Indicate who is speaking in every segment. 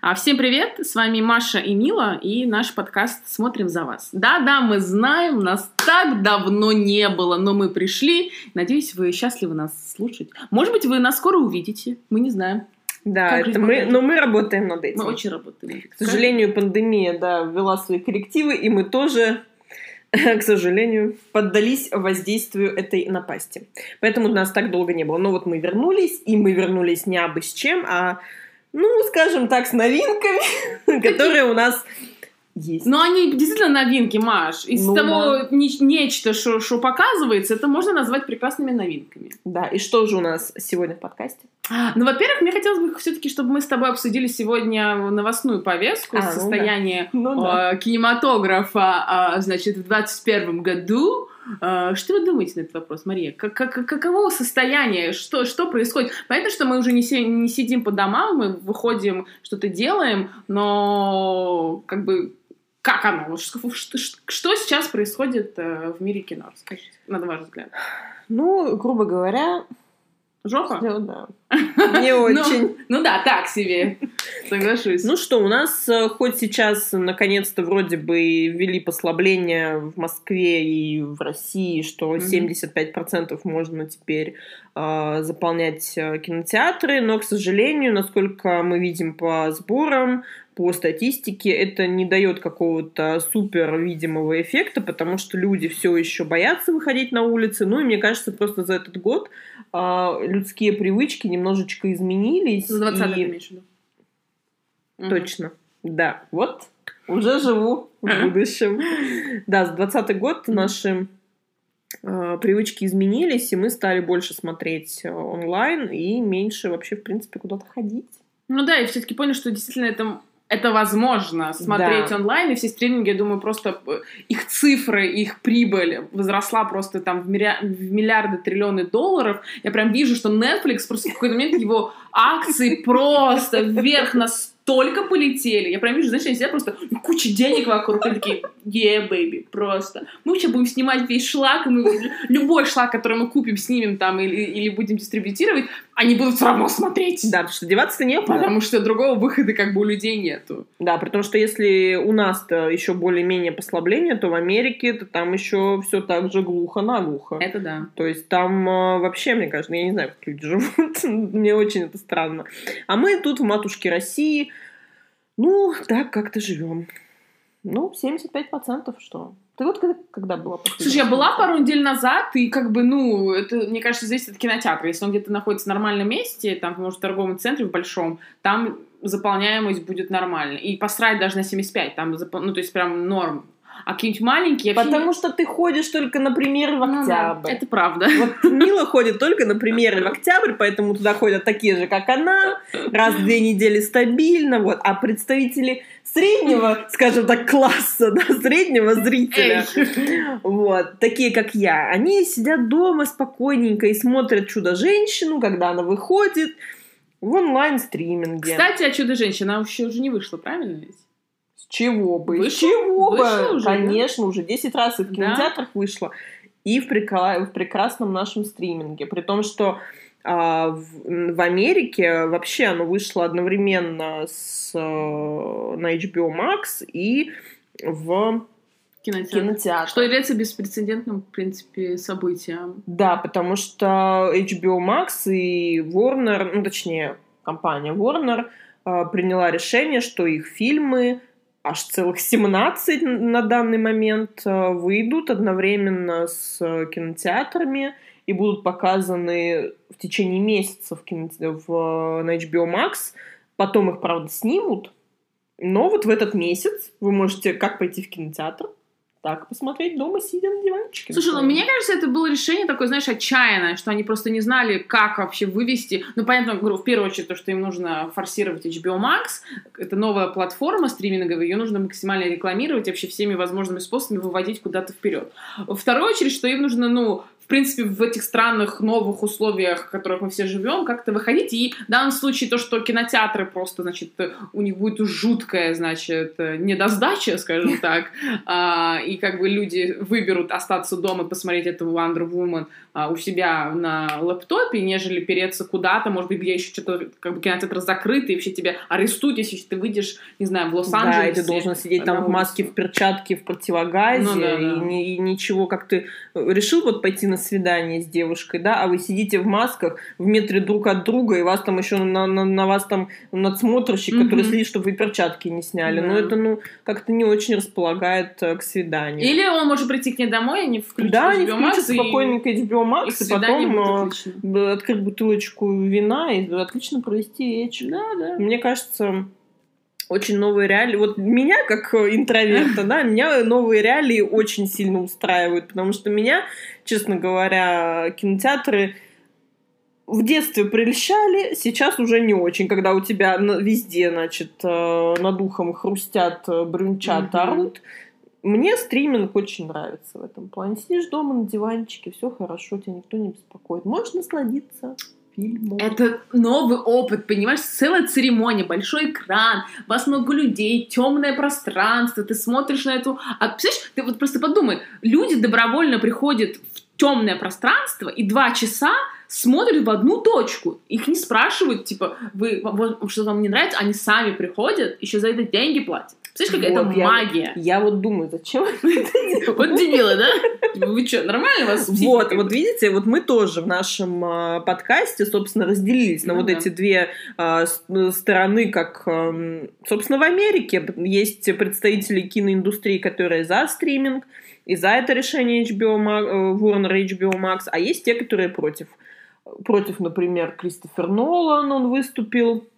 Speaker 1: А, всем привет, с вами Маша и Мила и наш подкаст «Смотрим за вас». Да-да, мы знаем, нас так давно не было, но мы пришли. Надеюсь, вы счастливы нас слушать. Может быть, вы нас скоро увидите, мы не знаем.
Speaker 2: Да,
Speaker 1: Как
Speaker 2: это мы, но мы работаем над этим.
Speaker 1: Мы очень работаем.
Speaker 2: К сожалению, пандемия, да, ввела свои коррективы, и мы тоже, к сожалению, поддались воздействию этой напасти. Поэтому нас так долго не было. Но вот мы вернулись, и мы вернулись не абы с чем, а, ну, скажем так, с новинками, которые у нас есть.
Speaker 1: Но они действительно новинки, Маш. Из
Speaker 2: Ну,
Speaker 1: того не- нечто, что показывается, это можно назвать прекрасными новинками.
Speaker 2: Да, и что же у нас сегодня в подкасте?
Speaker 1: Ну, во-первых, мне хотелось бы все-таки, чтобы мы с тобой обсудили сегодня новостную повестку,
Speaker 2: А, ну да.
Speaker 1: состояние
Speaker 2: Ну да.
Speaker 1: э, кинематографа, а, значит, в 2021 году. Э, Что вы думаете на этот вопрос, Мария? Как, как- каково состояние? Что, что происходит? Понятно, что мы уже не, си- не сидим по домам, мы выходим, что-то делаем, но как бы как оно? Что, что- что сейчас происходит э, в мире кино? Расскажите, на ваш взгляд.
Speaker 2: Ну, грубо говоря,
Speaker 1: Жопа?
Speaker 2: всё, да. Не
Speaker 1: Ну,
Speaker 2: очень.
Speaker 1: Ну да, так себе. Соглашусь.
Speaker 2: Ну что, у нас э, хоть сейчас наконец-то вроде бы ввели послабления в Москве и в России, что
Speaker 1: Мгм.
Speaker 2: 75% можно теперь э, заполнять э, кинотеатры, но, к сожалению, насколько мы видим по сборам, по статистике, это не дает какого-то супер видимого эффекта, потому что люди все еще боятся выходить на улицы. Ну и мне кажется, просто за этот год э, людские привычки немножечко изменились.
Speaker 1: За 20
Speaker 2: и-?
Speaker 1: Мгм.
Speaker 2: Точно. Да, вот уже живу в будущем. Да, с 20 год наши э, привычки изменились, и мы стали больше смотреть э, онлайн и меньше вообще, в принципе, куда-то ходить.
Speaker 1: Ну да, и все-таки поняли, что действительно это, это возможно смотреть
Speaker 2: Да.
Speaker 1: онлайн, и все стриминги, я думаю, просто э, их цифры, их прибыль возросла просто там в, миря- в миллиарды, триллионы долларов. Я прям вижу, что Netflix просто в какой-то момент его акции просто вверх настолько полетели. Я прям вижу, знаешь, они сидят просто ну, куча денег вокруг, и такие, yeah, baby, просто. Мы вообще будем снимать весь шлак, и мы любой шлак, который мы купим, снимем там или, или будем дистрибутировать, они будут все равно смотреть.
Speaker 2: Да, потому что деваться некуда.
Speaker 1: Потому что другого выхода как бы у людей нету.
Speaker 2: Да, потому что если у нас-то еще более-менее послабление, то в Америке то там еще все так же глухо-наглухо.
Speaker 1: Это да.
Speaker 2: То есть там э, вообще, мне кажется, я не знаю, как люди живут. Мне очень это странно. А мы тут в матушке России, ну, так как-то живем. Ну, 75% что? Ты вот когда, когда была
Speaker 1: Слушай, я была пару недель назад, и как бы, ну, это, мне кажется, зависит от кинотеатра. Если он где-то находится в нормальном месте, там, может, в торговом центре в большом, там заполняемость будет нормальной. И посрать даже на 75, там, ну, то есть прям норм. А какие-нибудь маленькие...
Speaker 2: Потому
Speaker 1: не-
Speaker 2: что ты ходишь только на премьеры в
Speaker 1: Ну да,
Speaker 2: октябрь.
Speaker 1: это правда.
Speaker 2: Вот Мила ходит только на премьеры в октябрь, поэтому туда ходят такие же, как она, раз в две недели стабильно, вот. А представители среднего, скажем так, класса, да, среднего зрителя, вот, такие, как я, они сидят дома спокойненько и смотрят «Чудо-женщину», когда она выходит в онлайн-стриминге.
Speaker 1: Кстати, о Чудо-женщина, она еще уже не вышла, правильно ведь?
Speaker 2: Чего бы? С
Speaker 1: Вышла?
Speaker 2: чего
Speaker 1: Вышла
Speaker 2: бы?
Speaker 1: уже, да?
Speaker 2: Конечно, уже 10 раз и в
Speaker 1: Да?
Speaker 2: кинотеатрах вышла. И в, прекра- в прекрасном нашем стриминге. При том, что а, в, в Америке вообще оно вышло одновременно с, э, на HBO Max и в
Speaker 1: Кинотеатр.
Speaker 2: кинотеатре.
Speaker 1: Что является беспрецедентным, в принципе, событием.
Speaker 2: Да, потому что HBO Max и Warner, ну точнее, компания Warner э, приняла решение, что их фильмы, аж целых 17 на данный момент, э, выйдут одновременно с э, кинотеатрами и будут показаны в течение месяца в кино- в, на HBO Max. Потом их, правда, снимут. Но вот в этот месяц вы можете как пойти в кинотеатр, так посмотреть дома, сидя на диванчике.
Speaker 1: Слушай, ну мне кажется, это было решение такое, знаешь, отчаянное, что они просто не знали, как вообще вывести. Ну, понятно, говорю, в первую очередь, то, что им нужно форсировать HBO Max. Это новая платформа стриминговая, ее нужно максимально рекламировать, вообще всеми возможными способами выводить куда-то вперед. Вторую очередь, что им нужно, ну, принципе, в этих странных новых условиях, в которых мы все живем, как-то выходить. И в данном случае то, что кинотеатры просто, значит, у них будет жуткая, значит, недосдача, скажем так, а, и как бы люди выберут остаться дома и посмотреть эту Wonder Woman а, у себя на лэптопе, нежели переться куда-то, может быть, где еще что-то, как бы кинотеатр закрыт, и вообще тебя арестуют, если ты выйдешь, не знаю, в Лос-Анджелесе.
Speaker 2: Да, и ты должен сидеть там в маске, в перчатке, в противогазе, ну, да, да. И, и ничего, как ты решил вот пойти на свидание с девушкой, да, а вы сидите в масках в метре друг от друга, и вас там еще на, на, на вас там надсмотрщик, mm-hmm. который следит, чтобы вы перчатки не сняли. Mm-hmm. Но это, ну, как-то не очень располагает э, к свиданию.
Speaker 1: Или он может прийти к ней домой, они включат
Speaker 2: да, HBO Max. Да, спокойненько HBO Max, и, и потом э, открыть бутылочку вина и отлично провести вечер.
Speaker 1: Да, да.
Speaker 2: Мне кажется, очень новые реалии. Вот меня, как э, интроверта, да, меня новые реалии очень сильно устраивают, потому что меня, честно говоря, кинотеатры в детстве прельщали, сейчас уже не очень, когда у тебя везде, значит, э, над ухом хрустят, э, брюнчат, mm-hmm. орут. Мне стриминг очень нравится в этом плане. Сидишь дома на диванчике, все хорошо, тебя никто не беспокоит. Можешь насладиться
Speaker 1: фильмов. Это новый опыт, понимаешь? Целая церемония, большой экран, вас много людей, темное пространство, ты смотришь на эту... А, представляешь, ты вот просто подумай, люди добровольно приходят в темное пространство и два часа смотрят в одну точку. Их не спрашивают, типа, вы, что вам не нравится, они сами приходят, еще за это деньги платят. Представляешь, как вот, это магия.
Speaker 2: Я вот думаю, зачем
Speaker 1: Вот дебилы, да? Вы что, нормально вас
Speaker 2: Вот, вот видите, вот мы тоже в нашем а, подкасте, собственно, разделились на ну вот эти две а, стороны, как, собственно, в Америке есть представители киноиндустрии, которые за стриминг, и за это решение HBO Max, э, Warner HBO Max, а есть те, которые против. Против, например, Кристофер Нолан, он выступил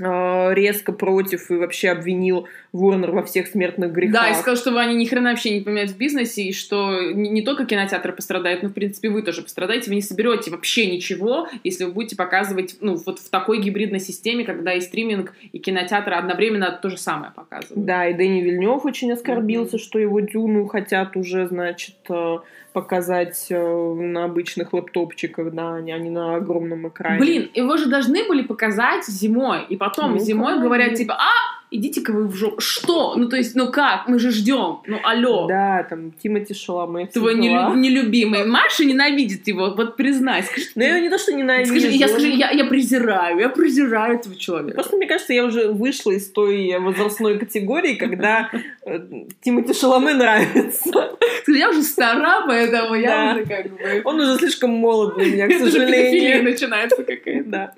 Speaker 2: резко против и вообще обвинил Ворнер во всех смертных грехах.
Speaker 1: Да, и сказал, что они ни хрена вообще не поменяют в бизнесе, и что не, не только кинотеатры пострадают, но, в принципе, вы тоже пострадаете, вы не соберете вообще ничего, если вы будете показывать, ну, вот в такой гибридной системе, когда и стриминг, и кинотеатры одновременно то же самое показывают.
Speaker 2: Да, и Дэнни Вильнев очень оскорбился, mm-hmm. что его Дюну хотят уже, значит, э, показать э, на обычных лэптопчиках, да, а не на огромном экране.
Speaker 1: Блин, его же должны были показать зимой, и потом ну, зимой говорят, типа, а, идите-ка вы в жопу. Что? Ну, то есть, ну как? Мы же ждем. Ну, алло.
Speaker 2: Да, там, Тимати Шаломе.
Speaker 1: Твой нелю- нелюбимый. Маша ненавидит его, вот признай. Скажи,
Speaker 2: ну, я не то, что ненавижу.
Speaker 1: Скажи, я, скажи, я, я презираю, я презираю этого человека.
Speaker 2: Просто, мне кажется, я уже вышла из той возрастной категории, когда э, Тимати Шаломе нравится.
Speaker 1: Я уже стара, поэтому я уже как бы...
Speaker 2: Он уже слишком молод для меня, к сожалению.
Speaker 1: начинается какая-то.
Speaker 2: Да.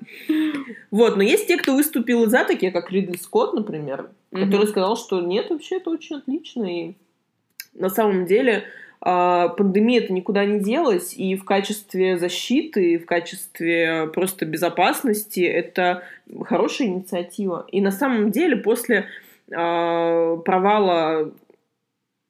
Speaker 2: Вот, но есть те, кто выступил за, такие как Ридли Скотт, например, mm-hmm. который сказал, что нет, вообще это очень отлично. И на самом деле а, пандемия это никуда не делась, и в качестве защиты, и в качестве просто безопасности это хорошая инициатива. И на самом деле после э, провала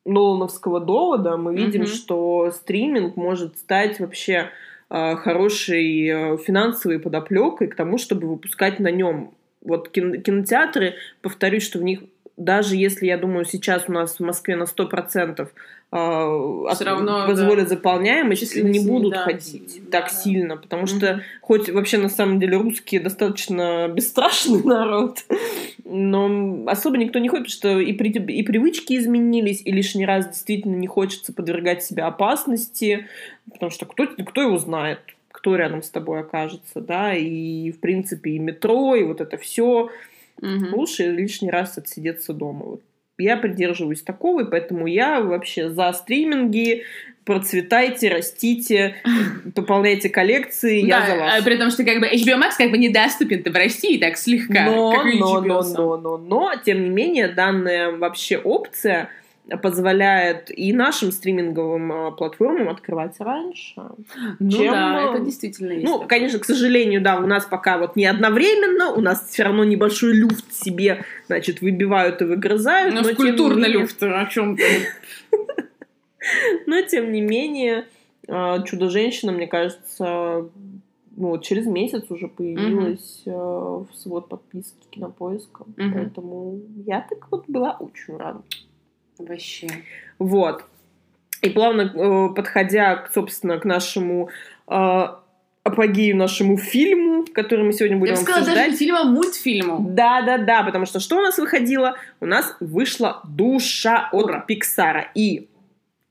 Speaker 2: Нолановского довода мы видим, mm-hmm. что стриминг может стать вообще э, хорошей э, финансовой подоплекой к тому, чтобы выпускать на нем вот кинотеатры, повторюсь, что в них даже если, я думаю, сейчас у нас в Москве на 100% э, равно, позволят да. заполняемость, не будут да, ходить да, так да. сильно, потому mm-hmm. что хоть вообще на самом деле русские достаточно бесстрашный народ, но особо никто не ходит, потому что и, при, и привычки изменились, и лишний раз действительно не хочется подвергать себя опасности, потому что кто, кто его знает, кто рядом с тобой окажется, да, и, в принципе, и метро, и вот это все. Угу. Лучше лишний раз отсидеться дома. Вот. Я придерживаюсь такого, и поэтому я вообще за стриминги, процветайте, растите, пополняйте коллекции, да, я за вас.
Speaker 1: А при том, что как бы HBO Max как бы недоступен в России так слегка,
Speaker 2: но, но, но, но, но, но, тем не менее, данная вообще опция – позволяет и нашим стриминговым а, платформам открывать раньше.
Speaker 1: Ну чем, да, это действительно есть.
Speaker 2: Ну, конечно, к сожалению, да, у нас пока вот не одновременно, у нас все равно небольшой люфт себе, значит, выбивают и выгрызают.
Speaker 1: У нас культурный менее... люфт, о чем то
Speaker 2: Но, тем не менее, а, «Чудо-женщина», мне кажется, ну, вот через месяц уже появилась uh-huh. в свод подписки кинопоиска. Поэтому я так вот была очень рада.
Speaker 1: Вообще.
Speaker 2: Вот. И плавно э, подходя, собственно, к нашему э, апогею нашему фильму, который мы сегодня будем
Speaker 1: Я бы сказала,
Speaker 2: обсуждать.
Speaker 1: даже не фильму, а мультфильму.
Speaker 2: Да, да, да, потому что что у нас выходило? У нас вышла душа от
Speaker 1: Ура.
Speaker 2: Пиксара. И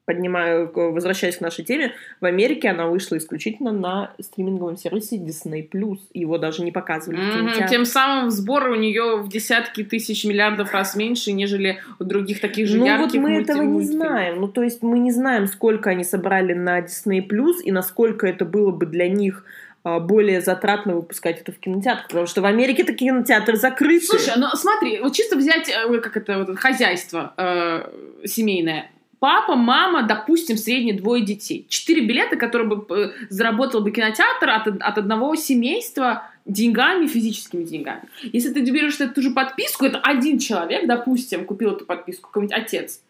Speaker 2: поднимаю, возвращаясь к нашей теме, в Америке она вышла исключительно на стриминговом сервисе Disney+. Его даже не показывали кинотеатре.
Speaker 1: Тем самым сборы у нее в десятки тысяч миллиардов раз меньше, нежели у других таких же
Speaker 2: Ну
Speaker 1: ярких
Speaker 2: вот мы
Speaker 1: мульти-
Speaker 2: этого не
Speaker 1: мультфильмов.
Speaker 2: знаем. Ну то есть мы не знаем, сколько они собрали на Disney+, и насколько это было бы для них а, более затратно выпускать это в кинотеатрах, потому что в Америке такие кинотеатры закрыты.
Speaker 1: Слушай, ну смотри, вот чисто взять, э, как это, вот это хозяйство э, семейное. Папа, мама, допустим, средние двое детей. Четыре билета, которые бы э, заработал бы кинотеатр от, от одного семейства деньгами, физическими деньгами. Если ты берешь эту же подписку, это один человек, допустим, купил эту подписку, какой-нибудь отец.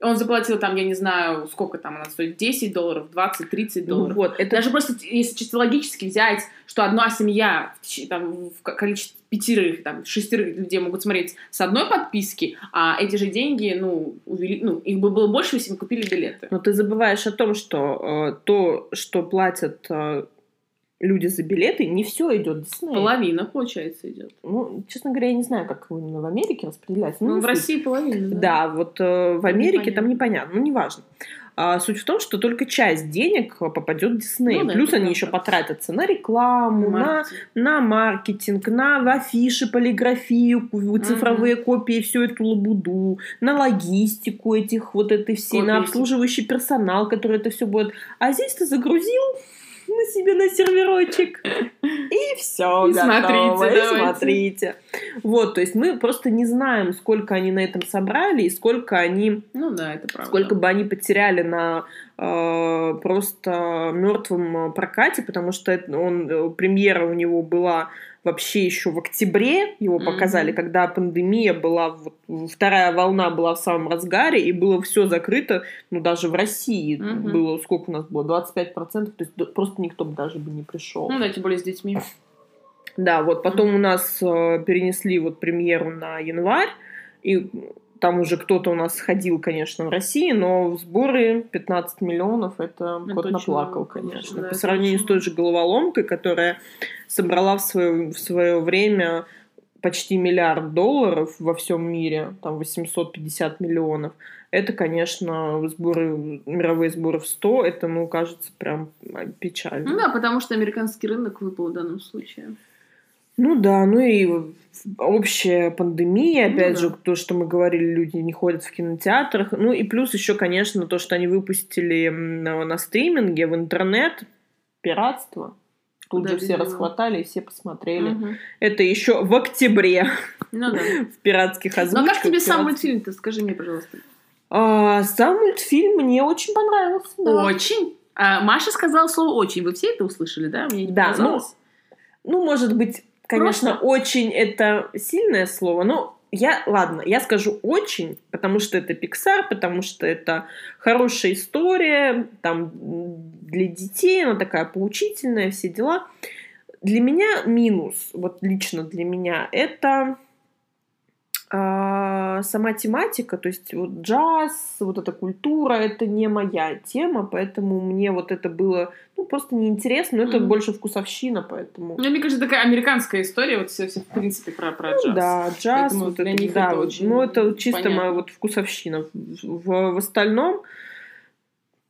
Speaker 1: Он заплатил там, я не знаю, сколько там она стоит, 10 долларов, 20, 30
Speaker 2: Ну
Speaker 1: долларов.
Speaker 2: вот, это
Speaker 1: Даже просто, если чисто логически взять, что одна семья там, в ко- количестве пятерых, там, шестерых людей могут смотреть с одной подписки, а эти же деньги, ну, увели, ну их бы было больше, если бы купили билеты.
Speaker 2: Но ты забываешь о том, что э, то, что платят э, люди за билеты, не все идет Disney.
Speaker 1: Половина, получается, идет.
Speaker 2: Ну, честно говоря, я не знаю, как именно в Америке распределяется.
Speaker 1: Ну,
Speaker 2: не
Speaker 1: в
Speaker 2: суть.
Speaker 1: России половина.
Speaker 2: Да, вот э, в Америке
Speaker 1: Непонятно.
Speaker 2: там непонятно, ну неважно. А, суть в том, что только часть денег э, попадет в Disney.
Speaker 1: Ну да,
Speaker 2: Плюс они
Speaker 1: правда.
Speaker 2: еще потратятся на рекламу, на,
Speaker 1: Маркетинг.
Speaker 2: на маркетинг, на афиши, полиграфию, цифровые копии, всю эту лабуду, на логистику этих вот этой всей, на
Speaker 1: Копии.
Speaker 2: обслуживающий персонал, который это все будет. А здесь ты загрузил на себе на серверочек. И все,
Speaker 1: И смотрите,
Speaker 2: и смотрите. Вот, то есть мы просто не знаем, сколько они на этом собрали и сколько они,
Speaker 1: Ну да, это правда.
Speaker 2: сколько бы они потеряли на э, просто мертвом прокате, потому что это- он э, премьера у него была вообще еще в октябре его показали, когда пандемия была, вот, вторая волна была в самом разгаре, и было все закрыто, ну, даже в России
Speaker 1: Мгм.
Speaker 2: было, сколько у нас было, 25%, то есть просто никто бы даже бы не пришел.
Speaker 1: Ну да, тем более с детьми.
Speaker 2: Да, вот потом у нас э, перенесли вот премьеру на январь, и там уже кто-то у нас сходил, конечно, в России, но в сборы 15 миллионов это,
Speaker 1: Это
Speaker 2: кот
Speaker 1: очень
Speaker 2: наплакал, конечно.
Speaker 1: да,
Speaker 2: По сравнению
Speaker 1: очень
Speaker 2: с той же головоломкой, которая собрала в свое, в свое время почти миллиард долларов во всем мире, там 850 миллионов. Это, конечно, сборы, мировые сборы в 100, это, ну, кажется, прям печально.
Speaker 1: Ну да, потому что американский рынок выпал в данном случае.
Speaker 2: Ну да, ну и общая пандемия,
Speaker 1: Ну
Speaker 2: опять
Speaker 1: да.
Speaker 2: же, то, что мы говорили, люди не ходят в кинотеатрах. Ну и плюс еще, конечно, то, что они выпустили на, на стриминге, в интернет, пиратство. Тут
Speaker 1: Да,
Speaker 2: же все расхватали и все посмотрели.
Speaker 1: Мгм.
Speaker 2: Это еще в октябре
Speaker 1: Ну да.
Speaker 2: в пиратских
Speaker 1: Ну а
Speaker 2: озвучках.
Speaker 1: как тебе сам мультфильм-то? Скажи мне, пожалуйста.
Speaker 2: А, сам мультфильм мне очень понравился. да.
Speaker 1: Очень. А, Маша сказала слово очень. Вы все это услышали, да? Мне не
Speaker 2: Да,
Speaker 1: показалось?
Speaker 2: Ну, может быть, конечно,
Speaker 1: Просто.
Speaker 2: очень это сильное слово, но я, ладно, я скажу очень, потому что это Pixar, потому что это хорошая история, там для детей, она такая поучительная, все дела. Для меня минус, вот лично для меня, это а, сама тематика, то есть вот джаз, вот эта культура, это не моя тема, поэтому мне вот это было ну, просто неинтересно, но это
Speaker 1: Мгм.
Speaker 2: больше вкусовщина, поэтому...
Speaker 1: Ну, мне кажется, такая американская история, вот все, все в принципе про, про
Speaker 2: Ну
Speaker 1: джаз.
Speaker 2: да, джаз,
Speaker 1: Поэтому
Speaker 2: вот
Speaker 1: для
Speaker 2: это,
Speaker 1: них
Speaker 2: да,
Speaker 1: это очень
Speaker 2: ну это чисто
Speaker 1: понятно.
Speaker 2: моя вот вкусовщина. В, в остальном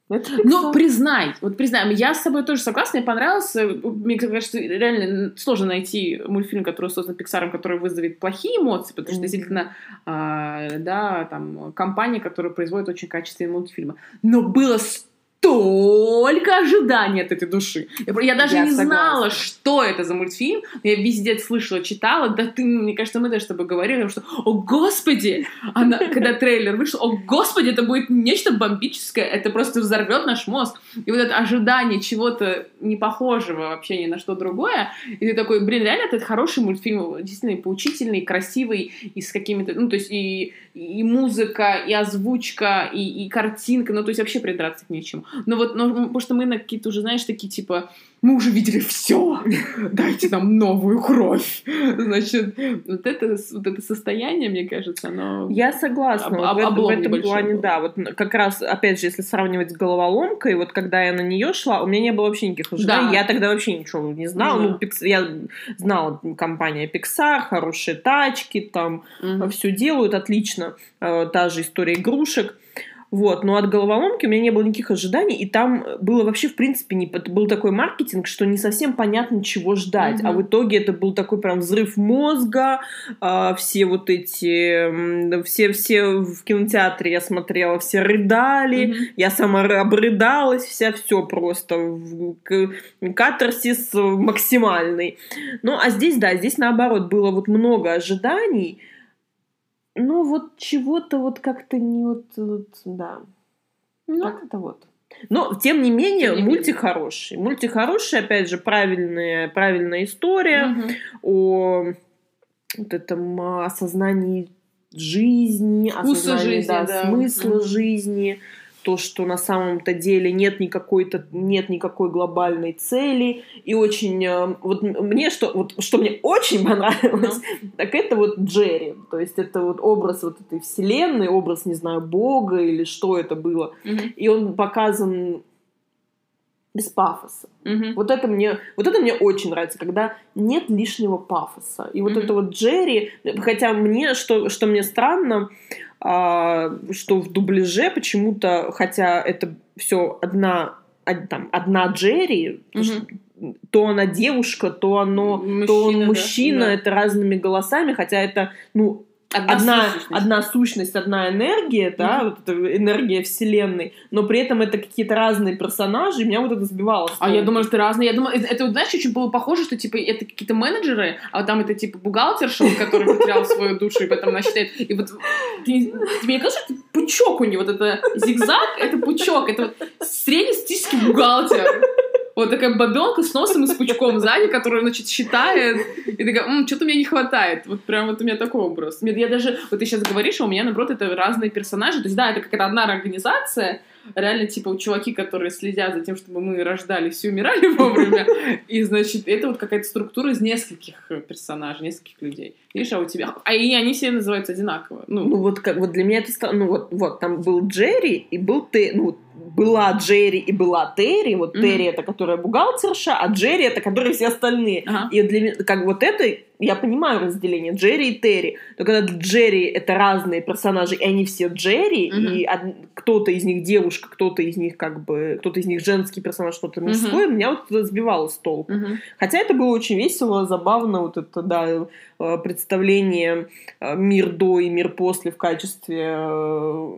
Speaker 2: это
Speaker 1: Но
Speaker 2: Pixar.
Speaker 1: признай, вот признай, я с собой тоже согласна, мне понравился. Мне кажется, реально сложно найти мультфильм, который создан Пиксаром, который вызовет плохие эмоции, потому что действительно, а, да, там компания, которая производит очень качественные мультфильмы. Но было столько ожиданий от этой души. Я, я даже
Speaker 2: Я
Speaker 1: не
Speaker 2: согласна.
Speaker 1: знала, что это за мультфильм. Я везде слышала, читала. Да ты, мне кажется, мы даже с тобой говорили, что, о господи, она, когда трейлер вышел, о господи, это будет нечто бомбическое, это просто взорвет наш мозг. И вот это ожидание чего-то не похожего вообще ни на что другое, и ты такой, блин, реально это хороший мультфильм, действительно поучительный, красивый, и с какими-то, ну, то есть и, и музыка, и озвучка, и, и картинка, ну, то есть вообще придраться к нечему. Но вот, ну, потому что мы на какие-то уже, знаешь, такие, типа, мы уже видели все, дайте нам новую кровь. Значит, вот это, вот это состояние, мне кажется, оно...
Speaker 2: Я согласна.
Speaker 1: Об-
Speaker 2: вот в, этом- в плане,
Speaker 1: был.
Speaker 2: да. Вот как раз, опять же, если сравнивать с головоломкой, вот когда я на нее шла, у меня не было вообще никаких ожиданий.
Speaker 1: Да.
Speaker 2: Я тогда вообще ничего не знала.
Speaker 1: Не
Speaker 2: Ну, Pix- я знала компания Pixar, хорошие тачки, там
Speaker 1: Мгм.
Speaker 2: все делают отлично. Э, Та же история игрушек. Вот, но от головоломки у меня не было никаких ожиданий, и там было вообще, в принципе, не, был такой маркетинг, что не совсем понятно, чего ждать. А
Speaker 1: Мгм.
Speaker 2: в итоге это был такой прям взрыв мозга, а, все вот эти, м, все, все в кинотеатре я смотрела, все рыдали,
Speaker 1: Мгм.
Speaker 2: я сама обрыдалась, вся все просто, катарсис максимальный. Ну, а здесь, да, здесь наоборот было вот много ожиданий, но вот чего-то вот как-то не вот, вот, да,
Speaker 1: Ну,
Speaker 2: как-то вот. Но, тем не менее,
Speaker 1: Тем не
Speaker 2: мультик
Speaker 1: менее.
Speaker 2: хороший. Мультик хороший, опять же, правильная, правильная история
Speaker 1: мгм.
Speaker 2: о вот этом осознании жизни,
Speaker 1: Вкуса
Speaker 2: осознании,
Speaker 1: жизни,
Speaker 2: да,
Speaker 1: да.
Speaker 2: смысла
Speaker 1: Мгм.
Speaker 2: жизни, то, что на самом-то деле нет никакой-то нет никакой глобальной цели и очень э, вот мне что вот что мне очень понравилось, так это вот Джерри, то есть это вот образ вот этой вселенной, образ не знаю Бога или что это было,
Speaker 1: Мгм.
Speaker 2: и он показан без пафоса.
Speaker 1: Мгм.
Speaker 2: Вот это мне, вот это мне очень нравится, когда нет лишнего пафоса. И вот
Speaker 1: Мгм.
Speaker 2: это вот Джерри, хотя мне, что, что мне странно, а, что в дубляже почему-то, хотя это все одна, од- там, одна Джерри, то, что- то она девушка, то оно, то он
Speaker 1: Мужчина, да,
Speaker 2: мужчина,
Speaker 1: да.
Speaker 2: это разными голосами, хотя это, ну, одна,
Speaker 1: сущность.
Speaker 2: одна сущность, одна энергия, да, вот эта энергия вселенной, но при этом это какие-то разные персонажи, и меня вот это сбивало.
Speaker 1: А я думаю, что разные. Я думаю, это, это знаешь, очень было похоже, что типа это какие-то менеджеры, а вот там это типа бухгалтерша, который потерял свою душу и поэтому она считает. И вот тебе не кажется, что пучок у него, вот это зигзаг, это пучок, это вот среднестатистический бухгалтер. Вот такая бабенка с носом и с пучком сзади, которая, значит, считает, и такая, что-то мне не хватает. Вот прям вот у меня такой образ. Я даже, вот ты сейчас говоришь, а у меня, наоборот, это разные персонажи. То есть, да, это какая-то одна организация, реально, типа, чуваки, которые следят за тем, чтобы мы рождались и умирали вовремя. И, значит, это вот какая-то структура из нескольких персонажей, нескольких людей. Видишь, а у тебя... А и они все называются одинаково.
Speaker 2: Ну
Speaker 1: Ну,
Speaker 2: вот как вот для меня это стало, ну вот вот там был Джерри и был ты, ну была Джерри и была Терри, вот
Speaker 1: Мгм.
Speaker 2: Терри это которая бухгалтерша, а Джерри это которые все остальные.
Speaker 1: ага.
Speaker 2: И для меня, как вот это, я понимаю разделение Джерри и Терри, но когда Джерри это разные персонажи, и они все Джерри,
Speaker 1: Мгм.
Speaker 2: и од- кто-то из них девушка, кто-то из них как бы, кто-то из них женский персонаж, кто-то мужской, меня вот это сбивало с толку.
Speaker 1: Мгм.
Speaker 2: Хотя это было очень весело, забавно, вот это, да, э, представление э, мир до и мир после в качестве э,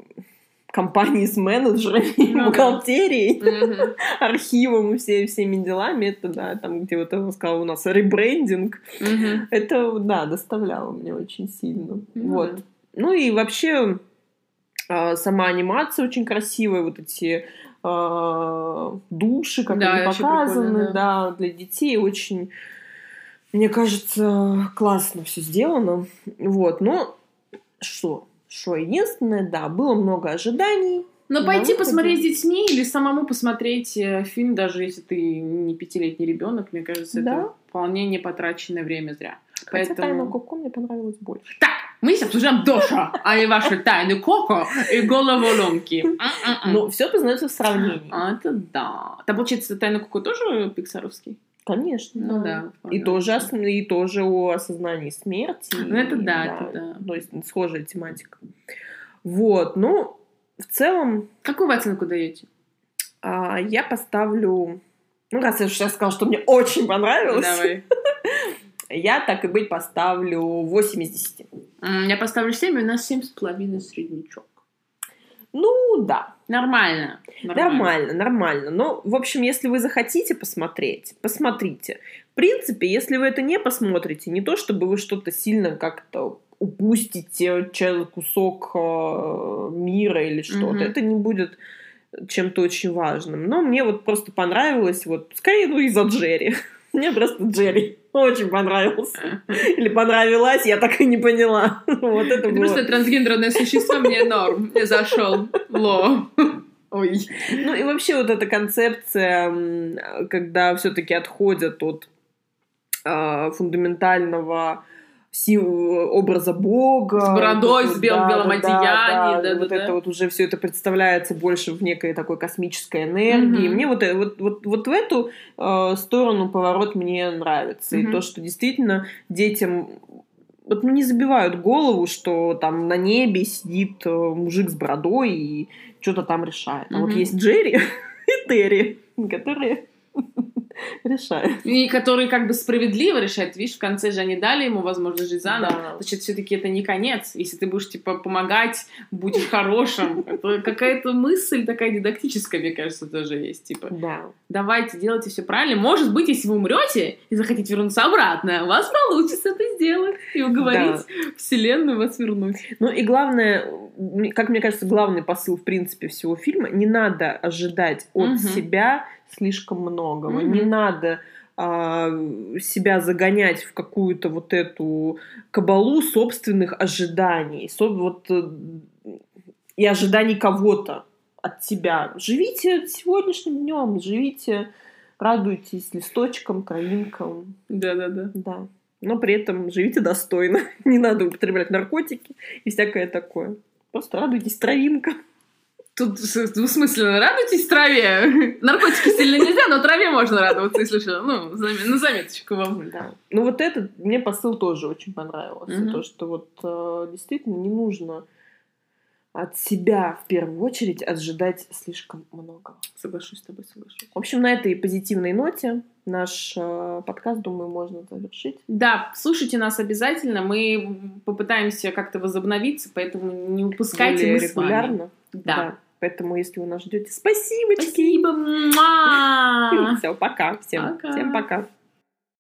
Speaker 2: компании с менеджерами,
Speaker 1: Ну да.
Speaker 2: бухгалтерией,
Speaker 1: Мгм.
Speaker 2: архивом и все, всеми делами. Это, да, там, где вот я сказала, у нас ребрендинг.
Speaker 1: Мгм.
Speaker 2: Это, да, доставляло мне очень сильно.
Speaker 1: Ну
Speaker 2: вот.
Speaker 1: да.
Speaker 2: Ну и вообще э, сама анимация очень красивая, вот эти э, души, как
Speaker 1: Да,
Speaker 2: они показаны,
Speaker 1: прикольно,
Speaker 2: да. для детей очень, мне кажется, классно все сделано. Вот, но что? Что единственное, да, было много ожиданий.
Speaker 1: Но пойти посмотреть с детьми или самому посмотреть э, фильм, даже если ты не пятилетний ребенок, мне кажется,
Speaker 2: Да.
Speaker 1: это вполне не потраченное время зря.
Speaker 2: Хотя
Speaker 1: Поэтому-
Speaker 2: «Тайна Коко» мне понравилось больше.
Speaker 1: Так, мы сейчас обсуждаем Доша, а не ваши тайны Коко и головоломки.
Speaker 2: Но все познается в сравнении.
Speaker 1: А, это да. Там, получается, тайна Коко тоже пиксаровский?
Speaker 2: Конечно.
Speaker 1: Ну да.
Speaker 2: И тоже, и тоже о осознании смерти.
Speaker 1: Ну, это
Speaker 2: И,
Speaker 1: да, это да.
Speaker 2: То есть схожая тематика. Вот, ну, в целом,
Speaker 1: Какую вы оценку даете?
Speaker 2: а, я поставлю... Ну, раз я сейчас сказала, что мне очень понравилось,
Speaker 1: Давай.
Speaker 2: я так и быть поставлю 8 из 10.
Speaker 1: М, Я поставлю 7, и у нас 7,5 среднячок.
Speaker 2: Ну, да,
Speaker 1: Нормально.
Speaker 2: нормально, нормально. Но, в общем, если вы захотите посмотреть, посмотрите. В принципе, если вы это не посмотрите, не то чтобы вы что-то сильно как-то упустите кусок э, мира или что-то,
Speaker 1: Мгм.
Speaker 2: это не будет чем-то очень важным. Но мне вот просто понравилось, вот, скорее, ну, из-за Джерри. Мне просто Джерри очень понравился. Или понравилась, я так и не поняла. Вот это
Speaker 1: Ты
Speaker 2: было.
Speaker 1: просто трансгендерное существо, мне норм. Не зашел. Ло. Ой.
Speaker 2: Ну и вообще вот эта концепция, когда все-таки отходят от а, фундаментального си- образа Бога.
Speaker 1: С бородой,
Speaker 2: Вот,
Speaker 1: с бел- в белом одеянии, да,
Speaker 2: вот
Speaker 1: да,
Speaker 2: это
Speaker 1: да.
Speaker 2: вот уже все это представляется больше в некой такой космической энергии.
Speaker 1: Мгм.
Speaker 2: Мне вот, э- вот, вот, вот в эту э, сторону поворот мне нравится. И
Speaker 1: Мгм.
Speaker 2: то, что действительно детям вот не забивают голову, что там на небе сидит э, мужик с бородой и что-то там решает. А вот
Speaker 1: Мгм.
Speaker 2: есть Джерри и Терри, которые решают.
Speaker 1: И который как бы справедливо решает. Видишь, в конце же они дали ему возможность жить заново.
Speaker 2: Да.
Speaker 1: Значит, все-таки это не конец. Если ты будешь, типа, помогать, будь хорошим. Какая-то мысль такая дидактическая, мне кажется, тоже есть. Типа,
Speaker 2: Да.
Speaker 1: давайте, делайте все правильно. Может быть, если вы умрете и захотите вернуться обратно, у вас получится это сделать. И уговорить Вселенную вас вернуть.
Speaker 2: Ну и главное, как мне кажется, главный посыл, в принципе, всего фильма, не надо ожидать от
Speaker 1: Мгм.
Speaker 2: себя слишком многого.
Speaker 1: Мгм.
Speaker 2: Не надо а, себя загонять в какую-то вот эту кабалу собственных ожиданий. Со- вот, э, и ожиданий кого-то от себя. Живите сегодняшним днем, живите, радуйтесь листочкам, травинкам.
Speaker 1: Да-да-да.
Speaker 2: Да. Но при этом живите достойно. Не надо употреблять наркотики и всякое такое. Просто радуйтесь травинкам.
Speaker 1: Тут двусмысленно радуйтесь траве. Наркотики сильно нельзя, но траве можно радоваться, если что. Ну, на заметочку вам.
Speaker 2: Да. Ну вот этот мне посыл тоже очень понравился.
Speaker 1: Мгм.
Speaker 2: То, что вот э, действительно не нужно от себя в первую очередь ожидать слишком многого.
Speaker 1: Соглашусь с тобой, соглашусь.
Speaker 2: В общем, на этой позитивной ноте наш э, подкаст, думаю, можно завершить.
Speaker 1: Да, слушайте нас обязательно. Мы попытаемся как-то возобновиться, поэтому не упускайте
Speaker 2: Более
Speaker 1: мы с вами.
Speaker 2: регулярно.
Speaker 1: Да.
Speaker 2: Поэтому, если вы нас ждете, спасибо.
Speaker 1: Спасибо.
Speaker 2: Все, пока. Всем,
Speaker 1: Пока.
Speaker 2: всем пока.